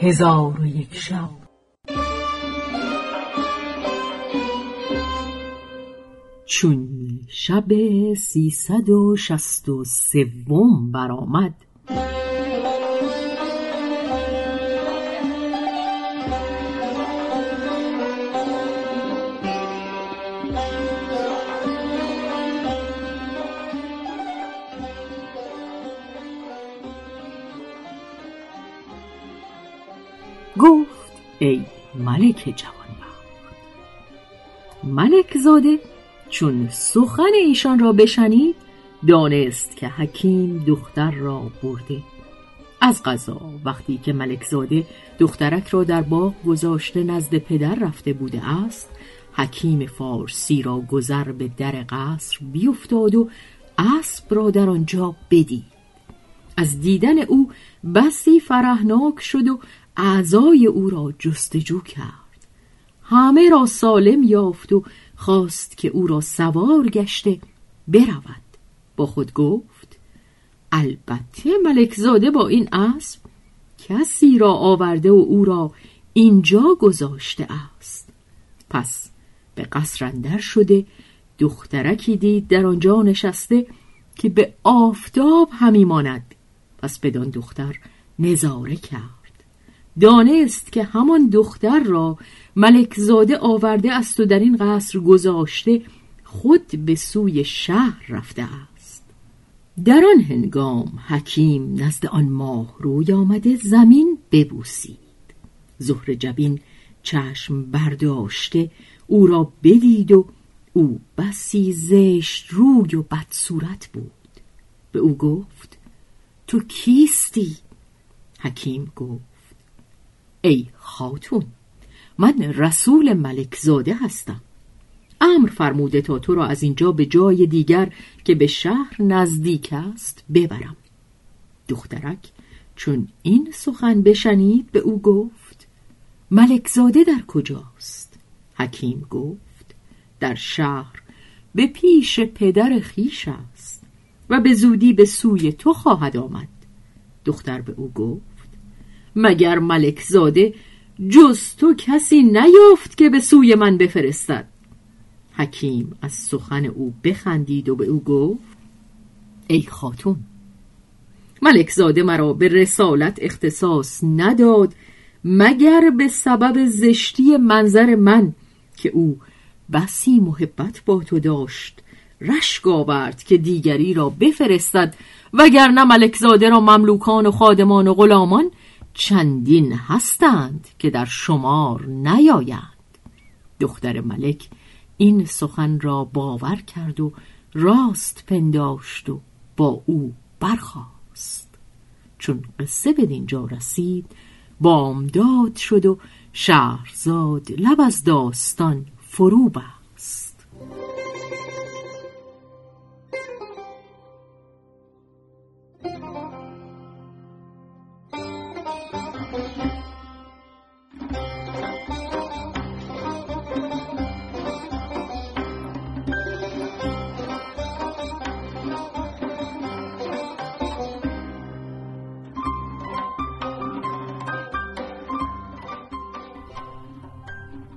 هزار و یک شب. چون شب سیصد و شست و سوم برآمد گفت ای ملک جوانبخت ملک زاده چون سخن ایشان را بشنید دانست که حکیم دختر را برده. از قضا وقتی که ملک زاده دخترک را در باغ گذاشته نزد پدر رفته بوده است حکیم فارسی را گذر به در قصر بیفتاد و اسب را در آنجا بدید. از دیدن او بسی فرهناک شد و اعضای او را جستجو کرد. همه را سالم یافت و خواست که او را سوار گشته برود. با خود گفت البته ملک زاده با این اسب کسی را آورده و او را اینجا گذاشته است. پس به قصر اندر شده دخترکی دید در آنجا نشسته که به آفتاب همی ماند. پس بدان دختر نظاره کرد. دانست که همان دختر را ملک زاده آورده است و در این قصر گذاشته خود به سوی شهر رفته است. در آن هنگام حکیم نزد آن ماه روی آمده زمین ببوسید. زهر جبین چشم برداشته او را بدید و او بسی زشت روی و بد صورت بود. به او گفت تو کیستی؟ حکیم گفت. ای خاتون من رسول ملک زاده هستم. امر فرموده تا تو را از اینجا به جای دیگر که به شهر نزدیک است ببرم. دخترک چون این سخن بشنید به او گفت ملک زاده در کجاست؟ حکیم گفت در شهر به پیش پدر خیش است و به زودی به سوی تو خواهد آمد. دختر به او گفت مگر ملک زاده جز تو کسی نیافت که به سوی من بفرستد. حکیم از سخن او بخندید و به او گفت ای خاتون ملک زاده مرا به رسالت اختصاص نداد مگر به سبب زشتی منظر من که او بسی محبت با تو داشت رشک آورد که دیگری را بفرستد وگرنه ملک زاده را مملوکان و خادمان و غلامان چندین هستند که در شمار نیایند. دختر ملک این سخن را باور کرد و راست پنداشت و با او برخاست. چون قصه به دینجا رسید بامداد شد و شهرزاد لب از داستان فرو بست.